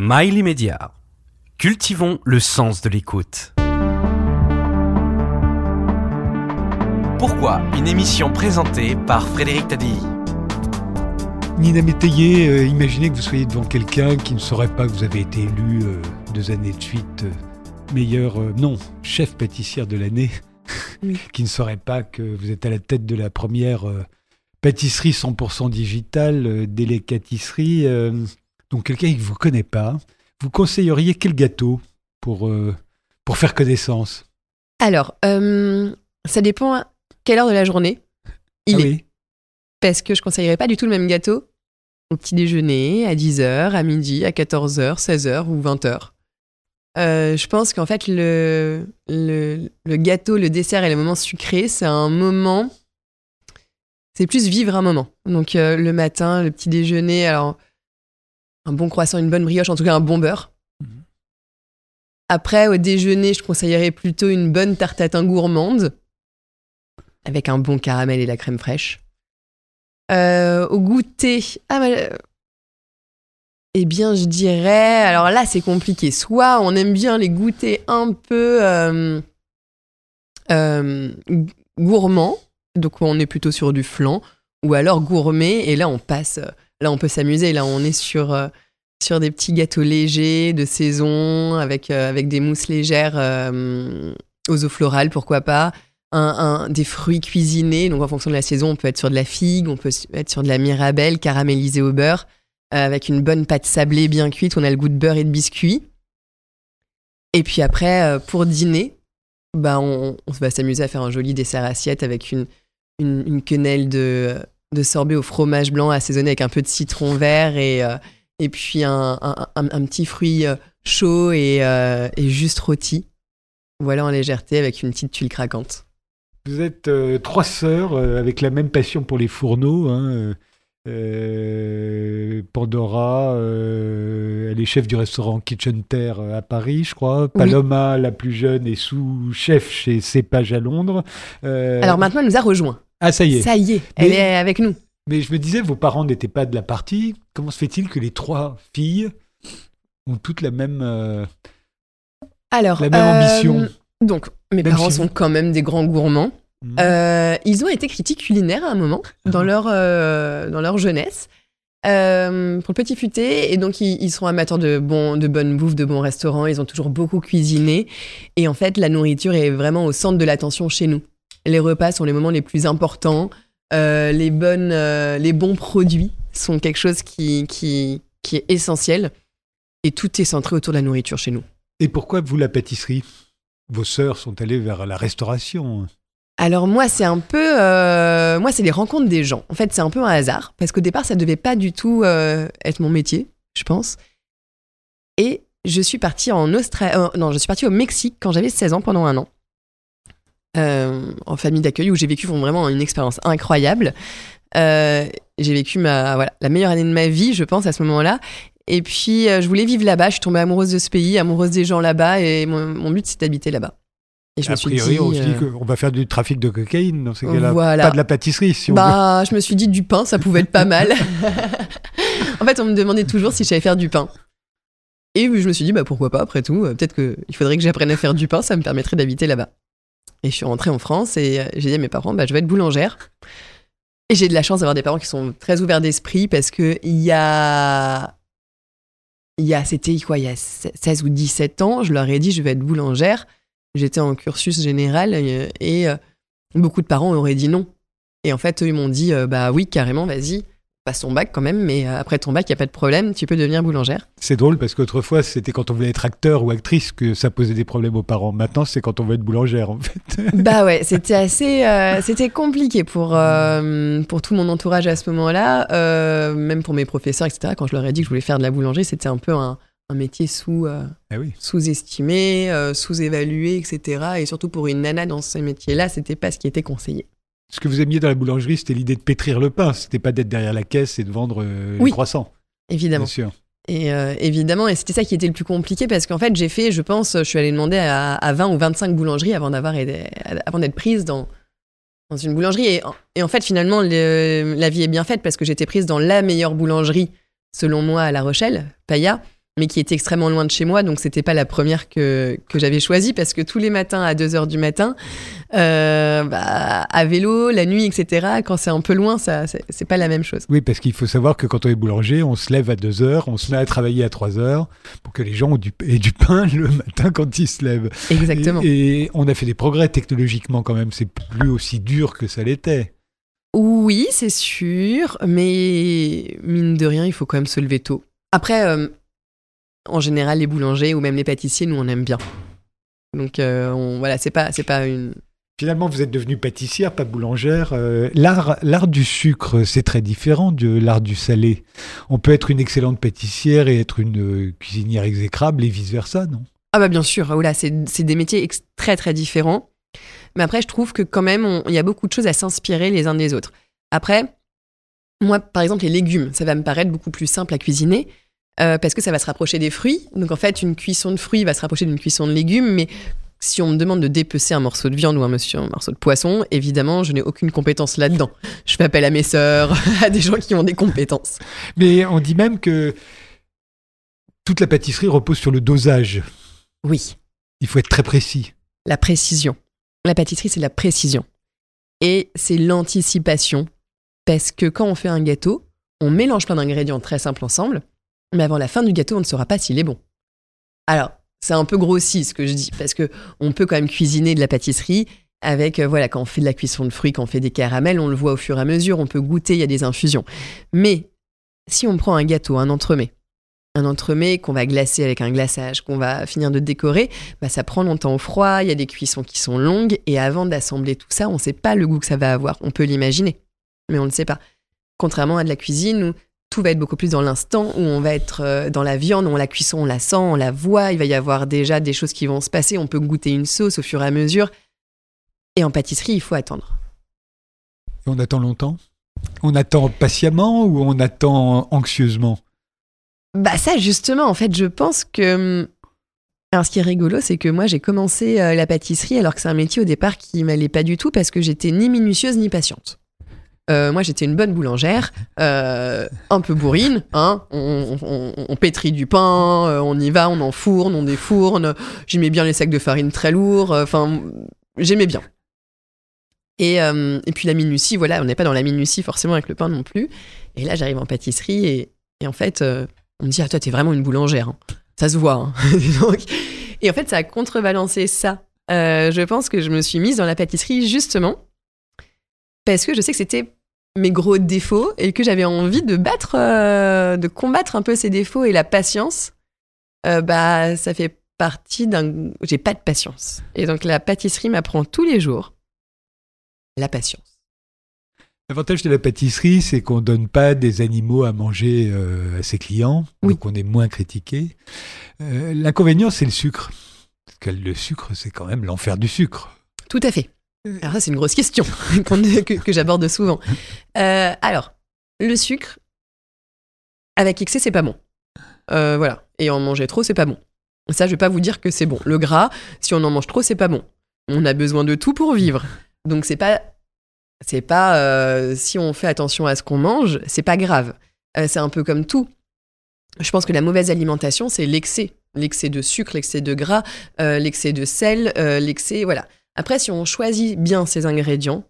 Mail immédiat. Cultivons le sens de l'écoute. Pourquoi une émission présentée par Frédéric Taddy Nina Métayer, euh, imaginez que vous soyez devant quelqu'un qui ne saurait pas que vous avez été élu euh, deux années de suite euh, meilleur, euh, non, chef pâtissière de l'année, Oui. qui ne saurait pas que vous êtes à la tête de la première euh, pâtisserie 100% digitale, euh, délicatisserie. euh, donc quelqu'un qui ne vous connaît pas, vous conseilleriez quel gâteau pour, euh, pour faire connaissance? Alors, euh, ça dépend à quelle heure de la journée il Ah est. oui Parce que je conseillerais pas du tout le même gâteau au petit déjeuner, à 10h, à midi, à 14h, 16h ou 20h. Euh, je pense qu'en fait, le, le, le gâteau, le dessert et le moment sucré, c'est un moment. C'est plus vivre un moment. Donc, euh, le matin, le petit déjeuner, alors, un bon croissant, une bonne brioche, en tout cas un bon beurre. Mhm. Après, au déjeuner, je conseillerais plutôt une bonne tarte tatin gourmande, avec un bon caramel et la crème fraîche. Euh, au goûter, ah, bah, euh, eh bien, je dirais. Alors là, c'est compliqué. Soit on aime bien les goûter un peu euh, euh, gourmands, donc on est plutôt sur du flan, ou alors gourmet, et là on passe. Là, on peut s'amuser. Là, on est sur, sur des petits gâteaux légers de saison, avec, euh, avec des mousses légères euh, aux eaux florales, pourquoi pas. Un, des fruits cuisinés. Donc, en fonction de la saison, on peut être sur de la figue, on peut être sur de la mirabelle caramélisée au beurre, euh, avec une bonne pâte sablée bien cuite. On a le goût de beurre et de biscuit. Et puis après, pour dîner, bah, on, va s'amuser à faire un joli dessert assiette avec une, une, quenelle de, de sorbet au fromage blanc assaisonné avec un peu de citron vert et, et puis un, un, un- un petit fruit euh, chaud et, euh, et juste rôti. Voilà en légèreté avec une petite tuile craquante. Vous êtes euh, trois sœurs euh, avec la même passion pour les fourneaux. hein, Pandora, elle est chef du restaurant Kitchen Terre à Paris, je crois. Paloma, la plus jeune, est sous-chef chez Cépage à Londres. Alors maintenant, elle nous a rejoints. ah, ça y est. Ça y est, elle Mais- est avec nous. Mais je me disais, vos parents n'étaient pas de la partie. Comment se fait-il que les trois filles ont toutes la même, euh, Alors, la même euh, ambition Donc, mes Même parents si sont quand même des grands gourmands. Mhm. Euh, ils ont été critiques culinaires à un moment dans leur, euh, dans leur jeunesse. Euh, pour le petit futé, et donc ils, ils sont amateurs de, bon, de bonne bouffe, de bons restaurants, ils ont toujours beaucoup cuisiné, et en fait la nourriture est vraiment au centre de l'attention chez nous. Les repas sont les moments les plus importants, les, bonnes, euh, les bons produits sont quelque chose qui, qui, qui est essentiel, et tout est centré autour de la nourriture chez nous. Et pourquoi vous la pâtisserie? Vos sœurs sont allées vers la restauration. Alors moi, c'est un peu, euh, moi, c'est les rencontres des gens. En fait, c'est un peu un hasard parce qu'au départ, ça devait pas du tout euh, être mon métier, je pense. Et je suis partie en Australie, non, je suis partie au Mexique quand j'avais 16 ans pendant un an. Euh, en famille d'accueil où j'ai vécu vraiment une expérience incroyable. Euh, j'ai vécu ma, voilà, la meilleure année de ma vie, je pense, à ce moment-là. Et puis, euh, je voulais vivre là-bas. Je suis tombée amoureuse de ce pays, amoureuse des gens là-bas. Et mon, mon but, c'est d'habiter là-bas. Et je me A suis priori, dit, on se dit qu'on va faire du trafic de cocaïne dans ces cas-là. Voilà. Pas de la pâtisserie, si on veut. Bah, je me suis dit du pain, ça pouvait être pas mal. en fait, on me demandait toujours si je savais faire du pain. Et je me suis dit, bah pourquoi pas, après tout, peut-être qu'il faudrait que j'apprenne à faire du pain, ça me permettrait d'habiter là-bas. Et je suis rentrée en France et euh, j'ai dit à mes parents, bah je vais être boulangère. Et j'ai de la chance d'avoir des parents qui sont très ouverts d'esprit parce que il y a. Il y a, c'était quoi, il y a 16 ou 17 ans, je leur ai dit, je vais être boulangère. J'étais en cursus général euh, et euh, beaucoup de parents auraient dit non. Et en fait, eux, ils m'ont dit, bah oui, carrément, vas-y, passe ton bac quand même, mais euh, après ton bac, il n'y a pas de problème, tu peux devenir boulangère. C'est drôle parce qu'autrefois, c'était quand on voulait être acteur ou actrice que ça posait des problèmes aux parents. Maintenant, c'est quand on veut être boulangère, en fait. bah ouais, c'était assez, euh, c'était compliqué pour, euh, pour tout mon entourage à ce moment-là, euh, même pour mes professeurs, etc. Quand je leur ai dit que je voulais faire de la boulangerie, c'était un peu un, un métier sous, euh, oui. sous-estimé, euh, sous-évalué, etc. Et surtout pour une nana dans ces métiers-là, c'était pas ce qui était conseillé. Ce que vous aimiez dans la boulangerie, c'était l'idée de pétrir le pain. C'était pas d'être derrière la caisse et de vendre euh, les Oui. croissants. Évidemment. Bien sûr. Et euh, évidemment, et c'était ça qui était le plus compliqué parce qu'en fait, j'ai fait, je pense, je suis allée demander à, à 20 ou 25 boulangeries avant d'avoir avant d'être prise dans, dans une boulangerie. Et, en- et en fait, finalement, le- la vie est bien faite parce que j'étais prise dans la meilleure boulangerie, selon moi, à La Rochelle, Paya. Mais qui était extrêmement loin de chez moi, donc c'était pas la première que, que j'avais choisie parce que tous les matins à 2 heures du matin, euh, bah, à vélo, la nuit, etc., quand c'est un peu loin, ça, c'est pas la même chose. Oui, parce qu'il faut savoir que quand on est boulanger, on se lève à 2 heures, on se met à travailler à 3 heures pour que les gens du, aient du pain le matin quand ils se lèvent. Exactement. Et, et on a fait des progrès technologiquement quand même. C'est plus aussi dur que ça l'était. Oui, c'est sûr, mais mine de rien, il faut quand même se lever tôt. Après, euh, en général, les boulangers ou même les pâtissiers, nous, on aime bien. Donc, euh, on, voilà, c'est pas, c'est pas une. Finalement, vous êtes devenue pâtissière, pas boulangère. Euh, l'art, l'art du sucre, c'est très différent de l'art du salé. On peut être une excellente pâtissière et être une euh, cuisinière exécrable et vice-versa, non? Ah bah bien sûr, voilà, c'est, c'est des métiers ex- très très différents. Mais après, je trouve que quand même, il y a beaucoup de choses à s'inspirer les uns des autres. Après, moi, par exemple, les légumes, ça va me paraître beaucoup plus simple à cuisiner euh, parce que ça va se rapprocher des fruits. Donc en fait, une cuisson de fruits va se rapprocher d'une cuisson de légumes, mais si on me demande de dépecer un morceau de viande ou un, monsieur- un morceau de poisson, évidemment, je n'ai aucune compétence là-dedans. Je fais appel à mes sœurs, à des gens qui ont des compétences. Mais on dit même que toute la pâtisserie repose sur le dosage. Oui. Il faut être très précis. la précision. La pâtisserie, c'est la précision. Et c'est l'anticipation. Parce que quand on fait un gâteau, on mélange plein d'ingrédients très simples ensemble, mais avant la fin du gâteau, on ne saura pas s'il est bon. Alors, c'est un peu grossi ce que je dis, parce que on peut quand même cuisiner de la pâtisserie avec, euh, voilà, quand on fait de la cuisson de fruits, quand on fait des caramels, on le voit au fur et à mesure, on peut goûter, il y a des infusions. Mais si on prend un gâteau, un entremets, un entremets qu'on va glacer avec un glaçage, qu'on va finir de décorer, bah, ça prend longtemps au froid, il y a des cuissons qui sont longues, et avant d'assembler tout ça, on ne sait pas le goût que ça va avoir. On peut l'imaginer, mais on ne sait pas. Contrairement à de la cuisine où tout va être beaucoup plus dans l'instant, où on va être euh, dans la viande, on la cuisson, on la sent, on la voit, il va y avoir déjà des choses qui vont se passer, on peut goûter une sauce au fur et à mesure. Et en pâtisserie, il faut attendre. Et on attend longtemps? On attend patiemment ou on attend anxieusement? Bah ça justement, en fait, je pense que... hum, Alors ce qui est rigolo, c'est que moi j'ai commencé euh, la pâtisserie alors que c'est un métier au départ qui m'allait pas du tout parce que j'étais ni minutieuse ni patiente. Euh, moi j'étais une bonne boulangère, euh, un peu bourrine, hein. on, pétrit du pain, euh, on y va, on enfourne, on défourne, j'aimais bien les sacs de farine très lourds, enfin j'aimais bien. Et, et puis la minutie, voilà, on n'est pas dans la minutie forcément avec le pain non plus. Et là j'arrive en pâtisserie et, et en fait... on me dit, ah, toi, t'es vraiment une boulangère. hein. Ça se voit. hein. Et en fait, ça a contrebalancé ça. Je pense que je me suis mise dans la pâtisserie justement parce que je sais que c'était mes gros défauts et que j'avais envie de battre, euh, de combattre un peu ces défauts et la patience. euh, bah, ça fait partie d'un. J'ai pas de patience. Et donc, la pâtisserie m'apprend tous les jours la patience. L'avantage de la pâtisserie, c'est qu'on donne pas des animaux à manger euh, à ses clients, Oui. donc on est moins critiqué. L'inconvénient, c'est le sucre. Parce que le sucre, c'est quand même l'enfer du sucre. Tout à fait. Alors ça, c'est une grosse question que, que j'aborde souvent. Euh, alors, le sucre, avec excès, c'est pas bon. Euh, voilà. Et en manger trop, c'est pas bon. Ça, je vais pas vous dire que c'est bon. Le gras, si on en mange trop, c'est pas bon. On a besoin de tout pour vivre. Donc c'est pas, c'est pas, euh, si on fait attention à ce qu'on mange, c'est pas grave. C'est un peu comme tout. Je pense que la mauvaise alimentation, c'est l'excès. L'excès de sucre, l'excès de gras, l'excès de sel, l'excès, voilà. Après, si on choisit bien ces ingrédients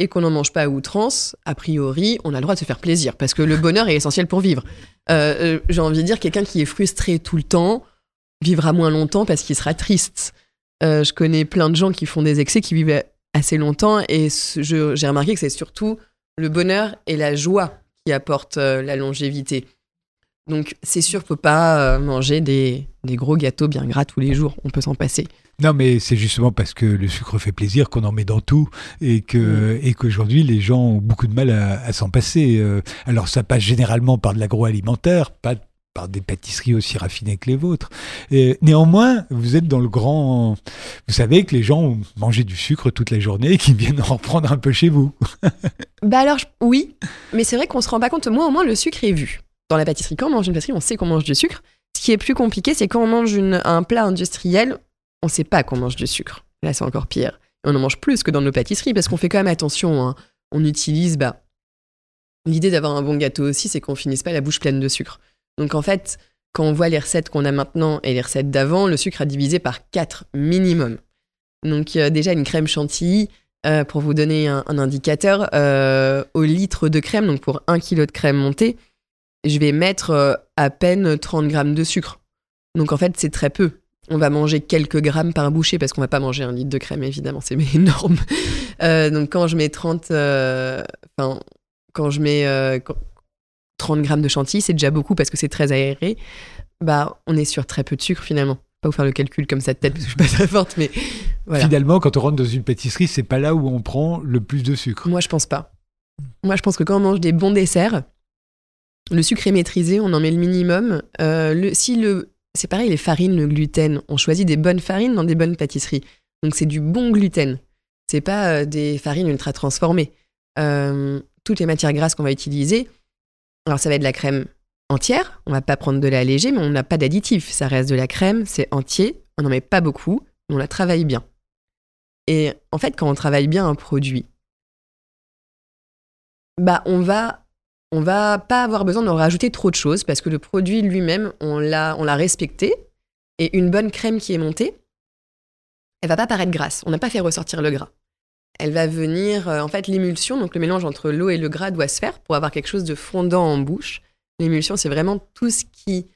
et qu'on n'en mange pas à outrance, a priori, on a le droit de se faire plaisir parce que le bonheur est essentiel pour vivre. Euh, euh, J'ai envie de dire, quelqu'un qui est frustré tout le temps vivra moins longtemps parce qu'il sera triste. Euh, je connais plein de gens qui font des excès qui vivent assez longtemps et j'ai remarqué que c'est surtout le bonheur et la joie qui apportent la longévité. Donc, c'est sûr, faut pas manger des gros gâteaux bien gras tous les jours. On peut s'en passer. Non, mais c'est justement parce que le sucre fait plaisir qu'on en met dans tout et que Mm. et qu'aujourd'hui les gens ont beaucoup de mal à, à s'en passer. Euh, Alors ça passe généralement par de l'agroalimentaire, pas par des pâtisseries aussi raffinées que les vôtres. Et néanmoins, vous êtes dans le grand. Vous savez que les gens ont mangé du sucre toute la journée et qu'ils viennent en reprendre un peu chez vous. Bah alors, oui, mais c'est vrai qu'on se rend pas compte. Moi, au moins, le sucre est vu. Dans la pâtisserie, quand on mange une pâtisserie, on sait qu'on mange du sucre. Ce qui est plus compliqué, c'est quand on mange une- un plat industriel, on sait pas qu'on mange du sucre. Là, c'est encore pire. On en mange plus que dans nos pâtisseries parce qu'on fait quand même attention. hein. On utilise, bah, l'idée d'avoir un bon gâteau aussi, c'est qu'on finisse pas la bouche pleine de sucre. Donc en fait, quand on voit les recettes qu'on a maintenant et les recettes d'avant, le sucre a divisé par 4 minimum. Donc déjà une crème chantilly, euh, pour vous donner un, un indicateur, euh, au litre de crème, donc pour 1 kg de crème montée, je vais mettre euh, à peine 30 grammes de sucre. Donc en fait, c'est très peu. On va manger quelques grammes par bouchée parce qu'on va pas manger un litre de crème, évidemment, c'est énorme. Euh, donc quand je mets 30, euh, enfin, quand je mets euh, quand- 30 grammes de chantilly, c'est déjà beaucoup parce que c'est très aéré. Bah, on est sur très peu de sucre finalement. Pas vous faire le calcul comme ça de tête parce que je suis pas très forte, mais voilà. Finalement, quand on rentre dans une pâtisserie, c'est pas là où on prend le plus de sucre. Moi, je pense pas. Moi, je pense que quand on mange des bons desserts, le sucre est maîtrisé, on en met le minimum. Euh, le, si le, c'est pareil, les farines, le gluten, on choisit des bonnes farines dans des bonnes pâtisseries. Donc, c'est du bon gluten. C'est pas euh, des farines ultra transformées. Euh, toutes les matières grasses qu'on va utiliser, alors ça va être de la crème entière, on va pas prendre de la léger, mais on n'a pas d'additif. Ça reste de la crème, c'est entier, on n'en met pas beaucoup, on la travaille bien. Et en fait, quand on travaille bien un produit, bah on va on va pas avoir besoin de rajouter trop de choses parce que le produit lui-même on l'a on l'a respecté. Et une bonne crème qui est montée elle va pas paraître grasse. On n'a pas fait ressortir le gras. Elle va venir euh, en fait l'émulsion donc le mélange entre l'eau et le gras doit se faire pour avoir quelque chose de fondant en bouche. L'émulsion c'est vraiment tout ce qui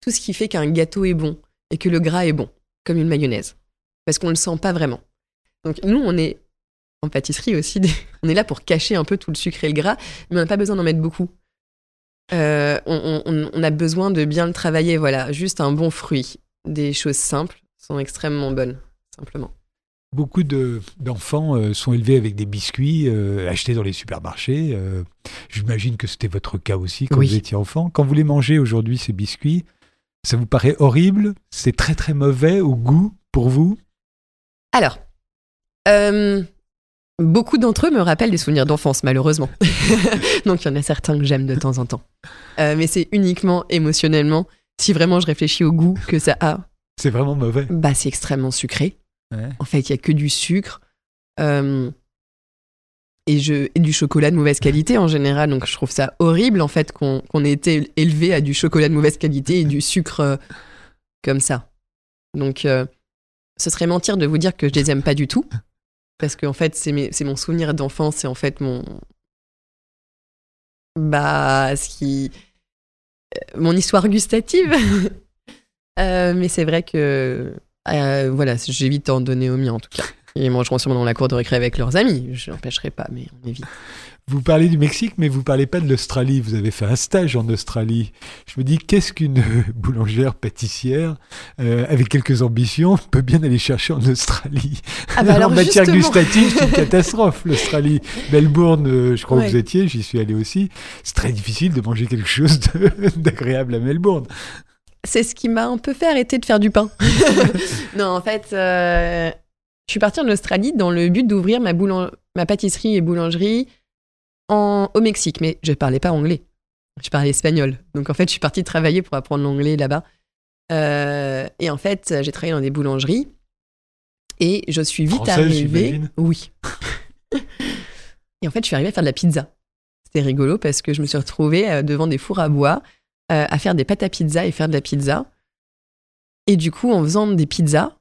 tout ce qui fait qu'un gâteau est bon et que le gras est bon comme une mayonnaise. Parce qu'on le sent pas vraiment. Donc nous on est en pâtisserie aussi, des- on est là pour cacher un peu tout le sucre et le gras, mais on n'a pas besoin d'en mettre beaucoup. Euh, on, on- on a besoin de bien le travailler, voilà, juste un bon fruit. Des choses simples sont extrêmement bonnes, simplement. Beaucoup de- d'enfants euh, sont élevés avec des biscuits euh, achetés dans les supermarchés. J'imagine que c'était votre cas aussi quand Oui. vous étiez enfant. Quand vous les mangez aujourd'hui, ces biscuits, ça vous paraît horrible? C'est très très mauvais au goût pour vous? Alors, beaucoup d'entre eux me rappellent des souvenirs d'enfance, malheureusement. Donc il y en a certains que j'aime de temps en temps. Euh, mais c'est uniquement émotionnellement, si vraiment je réfléchis au goût que ça a, C'est vraiment mauvais. bah c'est extrêmement sucré. Ouais. En fait, il y a que du sucre euh, et, je, et du chocolat de mauvaise qualité en général. Donc, je trouve ça horrible en fait qu'on ait été élevé à du chocolat de mauvaise qualité et du sucre euh, comme ça. Donc, euh, ce serait mentir de vous dire que je les aime pas du tout, parce qu'en fait, c'est mon souvenir d'enfance, c'est en fait mon bah euh, mon histoire gustative. Euh, mais c'est vrai que euh, voilà, j'évite d'en donner aux miens en tout cas. Ils mangeront sûrement dans la cour de récré avec leurs amis. Je n'empêcherai pas, mais on évite. Vous parlez du Mexique, mais vous parlez pas de l'Australie. Vous avez fait un stage en Australie. Je me dis, qu'est-ce qu'une boulangère pâtissière euh, avec quelques ambitions peut bien aller chercher en Australie? Ah bah alors En matière justement- gustative, c'est une catastrophe, l'Australie. Melbourne, euh, je crois que vous étiez, j'y suis allé aussi. C'est très difficile de manger quelque chose d'agréable à Melbourne. C'est ce qui m'a un peu fait arrêter de faire du pain. non, en fait, euh, je suis partie en Australie dans le but d'ouvrir ma pâtisserie et boulangerie en, au Mexique. Mais je parlais pas anglais. Je parlais espagnol. Donc en fait, je suis partie travailler pour apprendre l'anglais là-bas. Euh, et en fait, j'ai travaillé dans des boulangeries. Et je suis vite Française, arrivée. Oui. et en fait, je suis arrivée à faire de la pizza. C'était rigolo parce que je me suis retrouvée euh, devant des fours à bois euh, à faire des pâtes à pizza et faire de la pizza. Et du coup, en faisant des pizzas,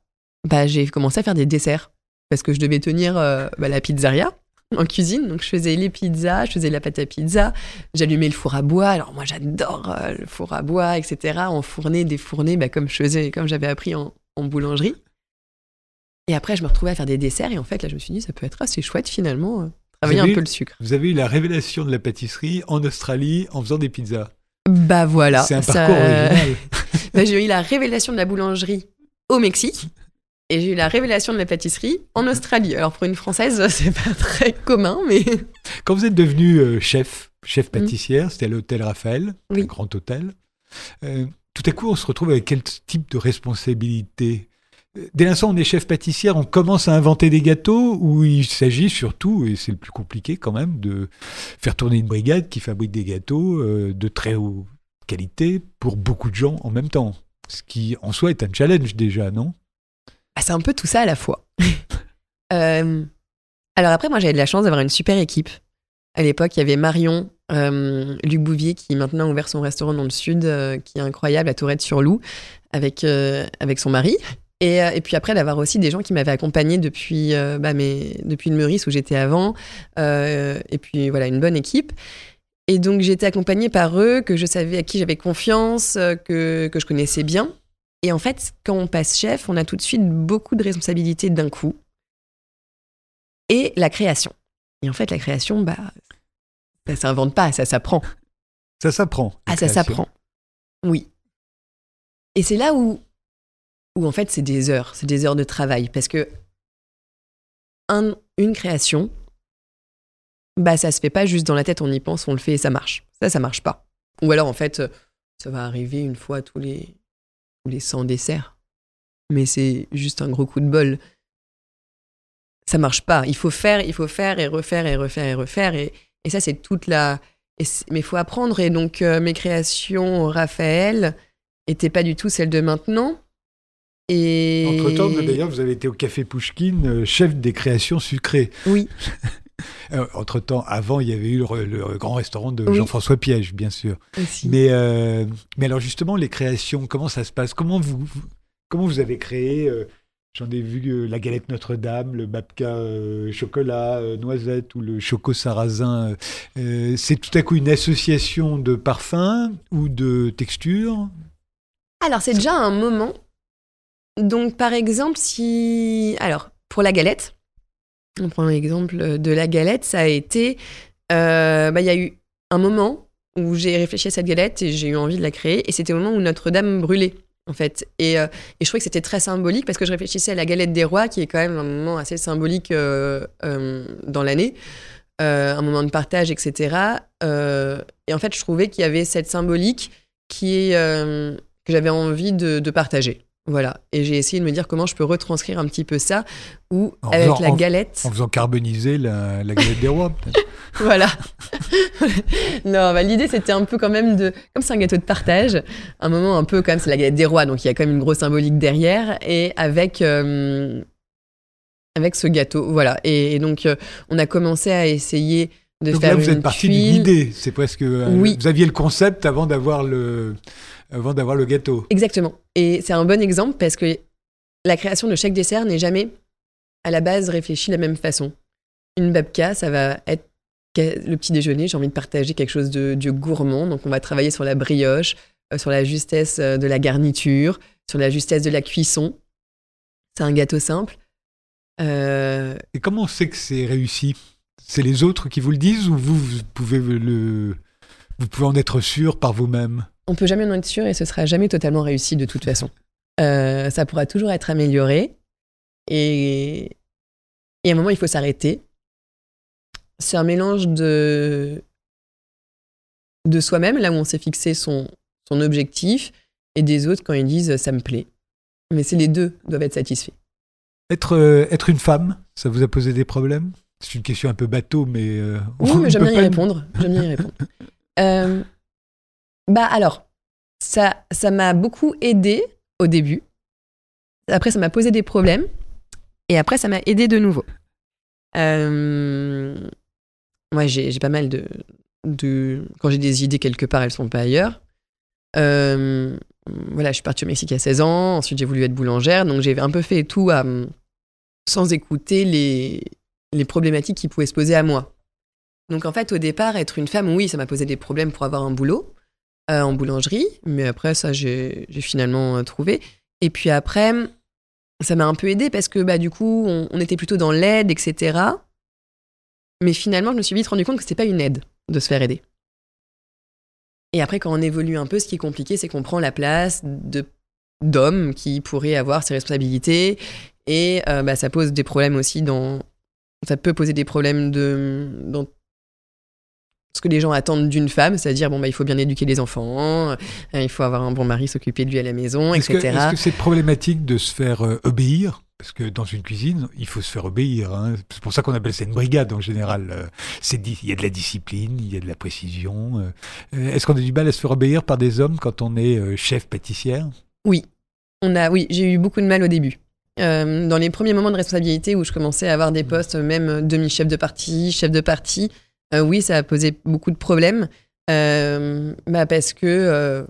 bah, j'ai commencé à faire des desserts parce que je devais tenir euh, bah, la pizzeria en cuisine. Donc, je faisais les pizzas, je faisais la pâte à pizza, j'allumais le four à bois. Alors, moi, j'adore euh, le four à bois, etc. Enfourner, défourner, bah, comme je faisais, comme j'avais appris en, en boulangerie. Et après, je me retrouvais à faire des desserts. Et en fait, là, je me suis dit, ça peut être assez chouette finalement, euh, travailler un eu- peu le sucre. Vous avez eu la révélation de la pâtisserie en Australie en faisant des pizzas. Bah voilà. c'est un ça- parcours original. Bah, j'ai eu la révélation de la boulangerie au Mexique et j'ai eu la révélation de la pâtisserie en Australie. Alors pour une française, c'est pas très commun, mais Quand vous êtes devenu euh, chef, chef pâtissière, c'était à l'hôtel Raphaël, Mm. Oui. un grand hôtel. euh, tout à coup, on se retrouve avec quel type de responsabilité? Euh, Dès l'instant où on est chef pâtissière, on commence à inventer des gâteaux ou il s'agit surtout, et c'est le plus compliqué quand même, de faire tourner une brigade qui fabrique des gâteaux de très haute qualité pour beaucoup de gens en même temps. Ce qui en soi est un challenge déjà, non? Bah, c'est un peu tout ça à la fois. Euh, alors après, moi j'avais de la chance d'avoir une super équipe. À l'époque, il y avait Marion, euh, Luc Bouvier, qui maintenant a ouvert son restaurant dans le sud, euh, qui est incroyable, à Tourette-sur-Loup, avec, avec son mari. Et, puis après, d'avoir aussi des gens qui m'avaient accompagné depuis, bah, mes- depuis le Meurice où j'étais avant. Et puis voilà, une bonne équipe. Et donc j'étais accompagnée par eux, que je savais à qui j'avais confiance, que, que je connaissais bien. Et en fait, quand on passe chef, on a tout de suite beaucoup de responsabilités d'un coup. Et la création. Et en fait, la création, bah, ça s'invente pas, ça s'apprend. Ça s'apprend. Ah, ça s'apprend. Oui. Et c'est là où, où en fait, c'est des heures, c'est des heures de travail. Parce que un- une création, bah, ça se fait pas juste dans la tête, on y pense, on le fait et ça marche. Ça, ça marche pas. Ou alors, en fait, euh, ça va arriver une fois tous les, les 100 desserts. Mais c'est juste un gros coup de bol. Ça marche pas. Il faut faire, il faut faire et refaire et refaire et refaire. Et, et ça, c'est toute la. et mais il faut apprendre. Et donc, euh, mes créations, Raphaël, n'étaient pas du tout celles de maintenant. Et. Entre-temps, d'ailleurs, vous avez été au Café Pouchkine, euh, chef des créations sucrées. Oui, Entre-temps, avant, il y avait eu le, le grand restaurant de Oui. Jean-François Piège, bien sûr. aussi. Mais, euh, mais alors, justement, les créations, comment ça se passe? Comment vous, comment vous avez créé euh, J'en ai vu euh, la galette Notre-Dame, le babka euh, chocolat, euh, noisette ou le choco sarrasin. Euh, c'est tout à coup une association de parfums ou de textures? Alors, c'est déjà un moment. Donc, par exemple, si. Alors, pour la galette, on prend l'exemple de la galette, ça a été. euh, bah, Il y a eu un moment où j'ai réfléchi à cette galette et j'ai eu envie de la créer. Et c'était au moment où Notre-Dame brûlait, en fait. Et, euh, et je trouvais que c'était très symbolique parce que je réfléchissais à la galette des rois, qui est quand même un moment assez symbolique euh, euh, dans l'année. Euh, un moment de partage, etc. Euh, et en fait, je trouvais qu'il y avait cette symbolique qui est, euh, que j'avais envie de partager. Voilà. Et j'ai essayé de me dire comment je peux retranscrire un petit peu ça, ou avec faisant- la en- galette. en faisant carboniser la, la galette des rois. peut-être. Voilà. non, bah, l'idée c'était un peu quand même de, comme c'est un gâteau de partage, un moment un peu quand même c'est la galette des rois, donc il y a quand même une grosse symbolique derrière, et avec euh, avec ce gâteau, voilà. Et, et donc euh, on a commencé à essayer de Donc faire là, vous une êtes parti d'une idée. C'est presque. euh, Oui. Vous aviez le concept avant d'avoir le, avant d'avoir le gâteau. Exactement. Et c'est un bon exemple parce que la création de chaque dessert n'est jamais à la base réfléchie de la même façon. Une babka, ça va être le petit déjeuner, j'ai envie de partager quelque chose de, de gourmand, donc on va travailler sur la brioche, euh, sur la justesse euh, de la garniture, sur la justesse de la cuisson. C'est un gâteau simple. Euh, Et comment on sait que c'est réussi? C'est les autres qui vous le disent ou vous, vous pouvez le, vous pouvez en être sûr par vous-même? On peut jamais en être sûr et ce sera jamais totalement réussi de toute façon. Euh, ça pourra toujours être amélioré et, et à un moment il faut s'arrêter. C'est un mélange de de soi-même là où on s'est fixé son son objectif et des autres quand ils disent ça me plaît. Mais c'est les deux doivent être satisfaits. Être, euh, être une femme, ça vous a posé des problèmes? C'est une question un peu bateau, mais. euh, Oui, mais j'aime bien y répondre. J'aime bien y répondre. Euh, bah alors, ça, ça m'a beaucoup aidé au début. Après, ça m'a posé des problèmes. Et après, ça m'a aidé de nouveau. Euh, moi, j'ai pas mal de, de... Quand j'ai des idées quelque part, elles sont pas ailleurs. Euh, voilà, je suis partie au Mexique à 16 ans. Ensuite, j'ai voulu être boulangère. Donc, j'ai un peu fait tout à, sans écouter les, les problématiques qui pouvaient se poser à moi. Donc en fait, au départ, être une femme, oui, ça m'a posé des problèmes pour avoir un boulot euh, en boulangerie, mais après ça, j'ai finalement euh, trouvé. Et puis après, ça m'a un peu aidé parce que bah du coup, on, était plutôt dans l'aide, etc. Mais finalement, je me suis vite rendu compte que c'était pas une aide de se faire aider. Et après, quand on évolue un peu, ce qui est compliqué, c'est qu'on prend la place de d'hommes qui pourraient avoir ses responsabilités et euh, bah, ça pose des problèmes aussi dans ça peut poser des problèmes de dans ce que les gens attendent d'une femme, c'est-à-dire bon bah il faut bien éduquer les enfants, euh, il faut avoir un bon mari, s'occuper de lui à la maison, Est-ce etc. est-ce que c'est problématique de se faire euh, obéir? Parce que dans une cuisine, il faut se faire obéir. hein. C'est pour ça qu'on appelle ça une brigade en général. Euh, c'est Il y a de la discipline, il y a de la précision. Est-ce qu'on a du mal à se faire obéir par des hommes quand on est chef pâtissière? Oui, on a, oui, j'ai eu beaucoup de mal au début. Euh, dans les premiers moments de responsabilité où je commençais à avoir des postes, même demi-chef de parti, chef de parti, oui, ça a posé beaucoup de problèmes. bah parce que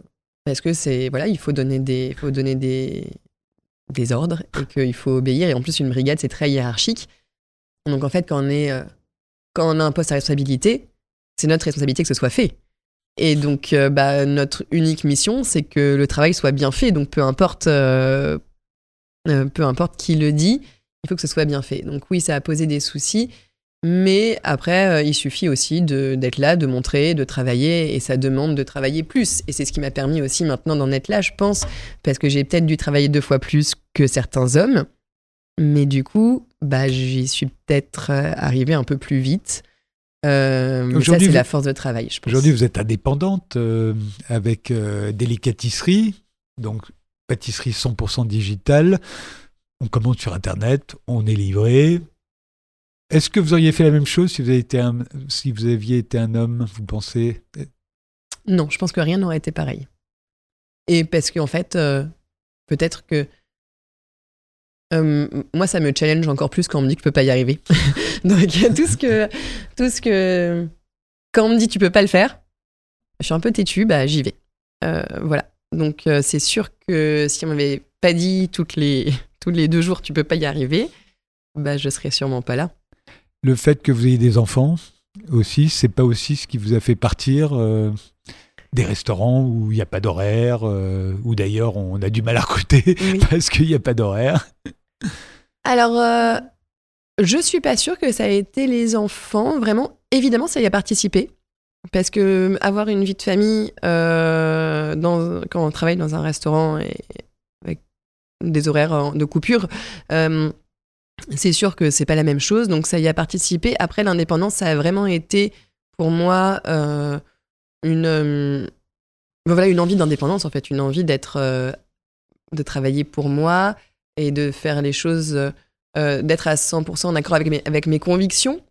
parce que c'est voilà, il faut donner des, faut donner des, des ordres et qu'il faut obéir. Et en plus, une brigade, c'est très hiérarchique. Donc en fait, quand on est, quand on a un poste à responsabilité, c'est notre responsabilité que ce soit fait. Et donc, bah, notre unique mission, c'est que le travail soit bien fait. Donc, peu importe, peu importe qui le dit, il faut que ce soit bien fait. Donc oui, ça a posé des soucis. Mais après, euh, il suffit aussi d'être là, de montrer, de travailler, et ça demande de travailler plus. Et c'est ce qui m'a permis aussi maintenant d'en être là, je pense, parce que j'ai peut-être dû travailler deux fois plus que certains hommes. Mais du coup, bah, j'y suis peut-être euh, arrivée un peu plus vite. Euh, ça, c'est la force de travail, je pense. Aujourd'hui, vous êtes indépendante euh, avec des délicatisserie, donc pâtisserie 100% digitale. On commande sur Internet, on est livré, est-ce que vous auriez fait la même chose si vous, aviez été un homme, vous pensez? Non, je pense que rien n'aurait été pareil. Et parce qu'en fait, euh, peut-être que euh, moi, ça me challenge encore plus quand on me dit que je peux pas y arriver. Donc, tout ce que, tout ce que, quand on me dit tu peux pas le faire, je suis un peu têtu, bah j'y vais. Euh, voilà. Donc, c'est sûr que si on m'avait pas dit toutes les, tous les deux jours tu peux pas y arriver, bah je serais sûrement pas là le fait que vous ayez des enfants aussi, c'est pas aussi ce qui vous a fait partir euh, des restaurants où il n'y a pas d'horaire, euh, où d'ailleurs on a du mal à recruter parce qu'il n'y a pas d'horaire Alors, euh, je suis pas sûre que ça ait été les enfants. Vraiment, évidemment, ça y a participé. Parce que avoir une vie de famille dans, quand on travaille dans un restaurant et avec des horaires de coupure, c'est sûr que c'est pas la même chose, donc ça y a participé. Après, l'indépendance, ça a vraiment été pour moi euh, une, euh, voilà, une envie d'indépendance, en fait, une envie d'être, euh, de travailler pour moi et de faire les choses, d'être à 100% en accord avec mes, avec mes convictions.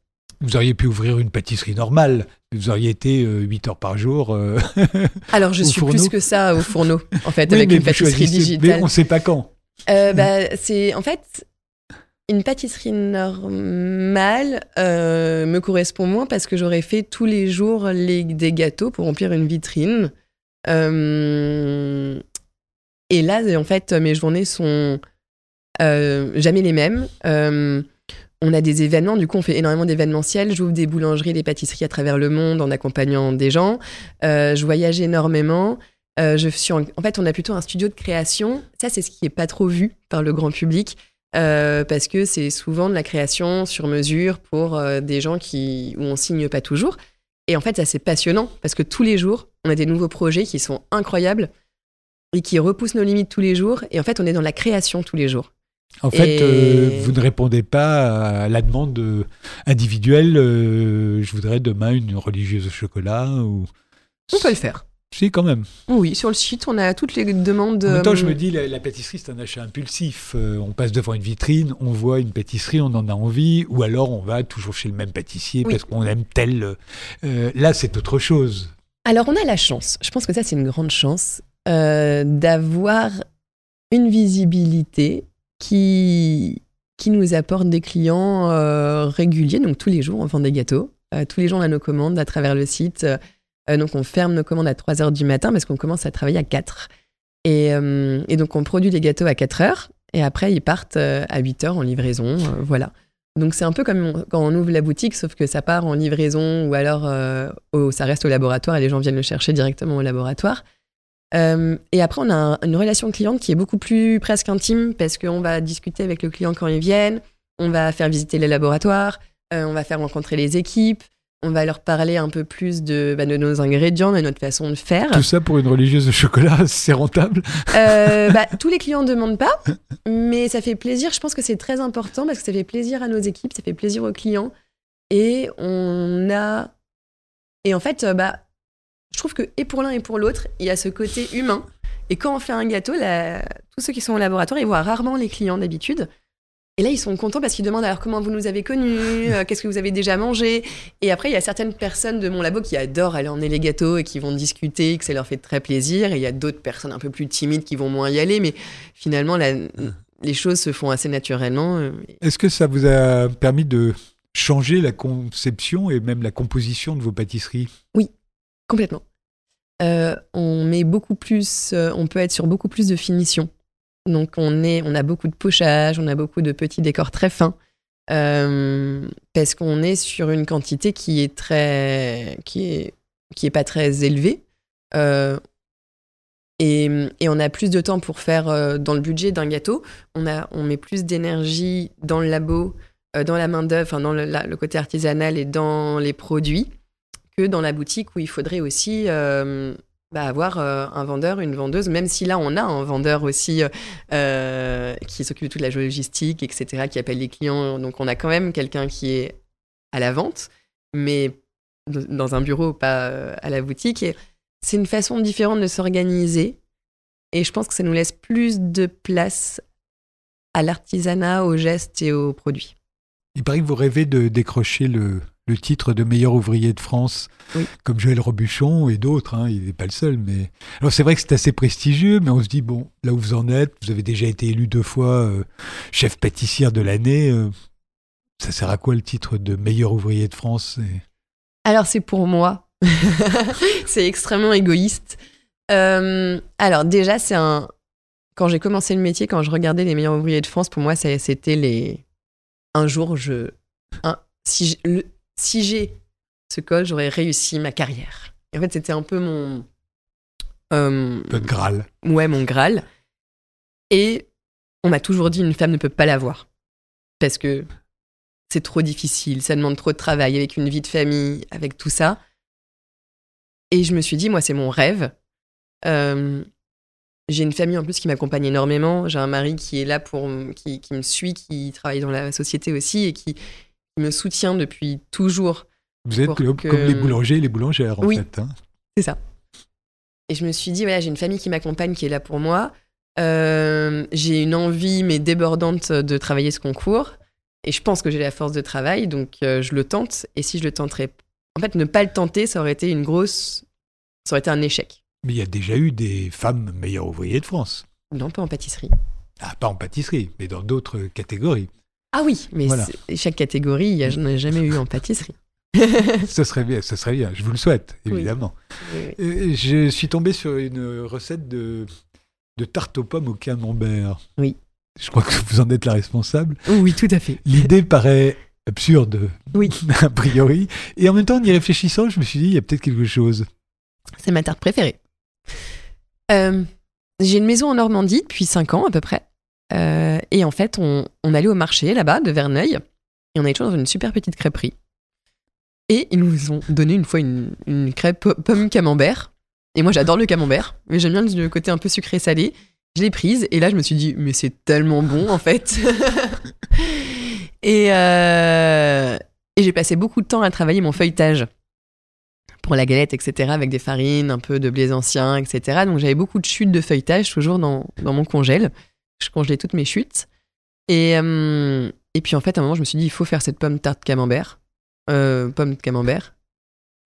Vous auriez pu ouvrir une pâtisserie normale, vous auriez été 8 heures par jour. Alors, je suis plus que ça au fourneau, en fait, avec une pâtisserie digitale. Mais on ne sait pas quand. bah, c'est en fait une pâtisserie normale euh, me correspond moins parce que j'aurais fait tous les jours des gâteaux pour remplir une vitrine. Euh, et là, en fait, mes journées sont euh, jamais les mêmes. on a des événements, du coup, on fait énormément d'événementiels. J'ouvre des boulangeries, des pâtisseries à travers le monde en accompagnant des gens. je voyage énormément. je suis en... en fait, on a plutôt un studio de création. Ça, c'est ce qui n'est pas trop vu par le grand public. Euh, parce que c'est souvent de la création sur mesure pour euh, des gens qui, où on signe pas toujours. Et en fait, ça c'est passionnant parce que tous les jours, on a des nouveaux projets qui sont incroyables et qui repoussent nos limites tous les jours. Et en fait, on est dans la création tous les jours. En fait, euh, vous ne répondez pas à la demande individuelle. je voudrais demain une religieuse au chocolat. Ou... On peut le faire. Si, quand même. Oui, sur le site, on a toutes les demandes. En même temps, je me euh, dis, la, pâtisserie, c'est un achat impulsif. Euh, on passe devant une vitrine, on voit une pâtisserie, on en a envie, ou alors on va toujours chez le même pâtissier parce qu'on aime tel. Euh, là, c'est autre chose. Alors, on a la chance, je pense que ça, c'est une grande chance, d'avoir une visibilité qui, qui nous apporte des clients réguliers. Donc, tous les jours, on vend des gâteaux. tous les jours, on a nos commandes à travers le site. Euh, donc on ferme nos commandes à 3 heures du matin parce qu'on commence à travailler à 4. Euh, et, donc on produit les gâteaux à 4 heures et après ils partent euh, à 8 heures en livraison. voilà. Donc c'est un peu comme quand on ouvre la boutique, sauf que ça part en livraison ou alors ça reste au laboratoire et les gens viennent le chercher directement au laboratoire. et après, on a une relation cliente qui est beaucoup plus presque intime parce qu'on va discuter avec le client quand ils viennent, on va faire visiter les laboratoires, on va faire rencontrer les équipes, on va leur parler un peu plus de, bah, de nos ingrédients, de notre façon de faire. Tout ça pour une religieuse de chocolat, c'est rentable euh, bah, Tous les clients ne demandent pas, mais ça fait plaisir. Je pense que c'est très important parce que ça fait plaisir à nos équipes, ça fait plaisir aux clients. Et on a. Et en fait, bah, je trouve que, et pour l'un et pour l'autre, il y a ce côté humain. Et quand on fait un gâteau, tous ceux qui sont au laboratoire, ils voient rarement les clients d'habitude. Et là, ils sont contents parce qu'ils demandent alors comment vous nous avez connus, euh, qu'est-ce que vous avez déjà mangé? Et après, il y a certaines personnes de mon labo qui adorent aller emmener les gâteaux et qui vont discuter, que ça leur fait très plaisir. Et il y a d'autres personnes un peu plus timides qui vont moins y aller. Mais finalement, les choses se font assez naturellement. Euh. Est-ce que ça vous a permis de changé la conception et même la composition de vos pâtisseries? Complètement. Euh, on met beaucoup plus, euh, on peut être sur beaucoup plus de finition. Donc on a beaucoup de pochage, on a beaucoup de petits décors très fins, euh, parce qu'on est sur une quantité qui est très, qui est, qui est pas très élevée. Euh, et, on a plus de temps pour faire euh, dans le budget d'un gâteau. On a, met plus d'énergie dans le labo, dans la main d'œuvre, dans le, côté artisanal et dans les produits que dans la boutique où il faudrait aussi bah, avoir euh, un vendeur, une vendeuse, même si là on a un vendeur aussi euh, euh, qui s'occupe de toute la logistique, etc., qui appelle les clients. Donc on a quand même quelqu'un qui est à la vente, mais dans un bureau, pas à la boutique. C'est une façon différente de s'organiser. Et je pense que ça nous laisse plus de place à l'artisanat, aux gestes et aux produits. Il paraît que vous rêvez de décrocher le, le titre de meilleur ouvrier de France, Oui. comme Joël Robuchon et d'autres. hein, il n'est pas le seul. Mais alors c'est vrai que c'est assez prestigieux, mais on se dit bon, là où vous en êtes, vous avez déjà été élu deux fois euh, chef pâtissière de l'année. euh, ça sert à quoi le titre de meilleur ouvrier de France Et- Alors, c'est pour moi. c'est extrêmement égoïste. Euh, alors, déjà, c'est un. Quand j'ai commencé le métier, quand je regardais les meilleurs ouvriers de France, pour moi, c'était les. Un jour, je. un- Si le- si j'ai ce col, j'aurais réussi ma carrière. Et en fait, c'était un peu mon. euh, Votre Graal. ouais, mon Graal. Et on m'a toujours dit une femme ne peut pas l'avoir. Parce que c'est trop difficile, ça demande trop de travail avec une vie de famille, avec tout ça. Et je me suis dit, moi, c'est mon rêve. Euh, j'ai une famille en plus qui m'accompagne énormément. J'ai un mari qui est là pour, qui, qui me suit, qui travaille dans la société aussi et qui me soutient depuis toujours. Vous êtes comme, que- comme les boulangers et les boulangères, en Oui. fait. hein. C'est ça. Et je me suis dit, voilà, j'ai une famille qui m'accompagne, qui est là pour moi. Euh, j'ai une envie, mais débordante, de travailler ce concours. Et je pense que j'ai la force de travail, donc euh, je le tente. Et si je le tenterais. En fait, ne pas le tenter, ça aurait été une grosse. Ça aurait été un échec. Mais il y a déjà eu des femmes meilleurs ouvriers de France. Non, pas en pâtisserie. Ah, pas en pâtisserie, mais dans d'autres catégories. Ah oui, mais Voilà. chaque catégorie, je n'en ai jamais eu en pâtisserie. ce serait bien, ce serait bien. Je vous le souhaite, évidemment. Oui, oui. Je suis tombé sur une recette de, de tarte aux pommes au camembert. Oui. Je crois que vous en êtes la responsable. Oui, tout à fait. L'idée paraît absurde, Oui. a priori. Et en même temps, en y réfléchissant, je me suis dit, il y a peut-être quelque chose. C'est ma tarte préférée. Euh, j'ai une maison en Normandie depuis 5 ans à peu près. Euh, et en fait, on, allait au marché là-bas de Verneuil. Et on allait toujours dans une super petite crêperie. Et ils nous ont donné une fois une, crêpe po- pomme camembert. Et moi, j'adore le camembert. Mais j'aime bien le côté un peu sucré-salé. Je l'ai prise. Et là, je me suis dit, mais c'est tellement bon en fait. et euh, et j'ai passé beaucoup de temps à travailler mon feuilletage pour la galette, etc., avec des farines, un peu de blés anciens, etc. Donc j'avais beaucoup de chutes de feuilletage toujours dans, dans mon congèle. Je congelais toutes mes chutes. Et, euh, et puis en fait, à un moment, je me suis dit, il faut faire cette pomme tarte camembert. Euh, pomme de camembert.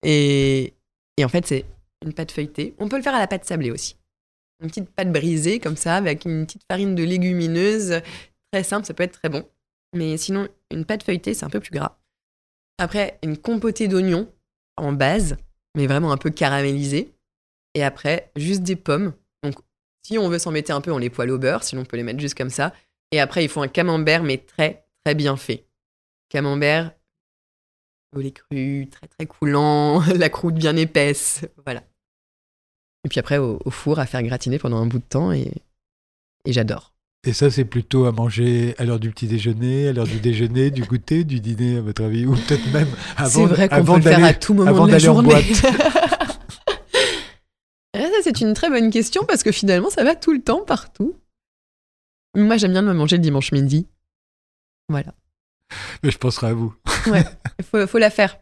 Et, et en fait, c'est une pâte feuilletée. On peut le faire à la pâte sablée aussi. Une petite pâte brisée comme ça, avec une petite farine de légumineuse. Très simple, ça peut être très bon. Mais sinon, une pâte feuilletée, c'est un peu plus gras. Après, une compotée d'oignons en base, mais vraiment un peu caramélisée. Et après, juste des pommes. Si on veut s'embêter un peu, on les poêle au beurre, sinon on peut les mettre juste comme ça. Et après, il faut un camembert, mais très, très bien fait. Camembert, au lait cru, très, très coulant, la croûte bien épaisse. Voilà. Et puis après, au, au four, à faire gratiner pendant un bout de temps, et, et j'adore. Et ça, c'est plutôt à manger à l'heure du petit déjeuner, à l'heure du déjeuner, du goûter, du dîner, à votre avis, ou peut-être même avant, C'est vrai qu'on avant peut le faire à tout moment de la en journée. boîte. Ça, c'est une très bonne question parce que finalement, ça va tout le temps, partout. Moi, j'aime bien me manger le dimanche midi. Voilà. Mais je penserai à vous. Il faut, faut la faire.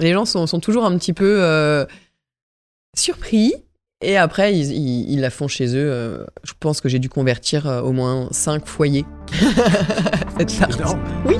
Les gens sont, sont toujours un petit peu euh, surpris. Et après, ils, ils- ils la font chez eux. euh, je pense que j'ai dû convertir euh, au moins 5 foyers. Cette tarte. Oui.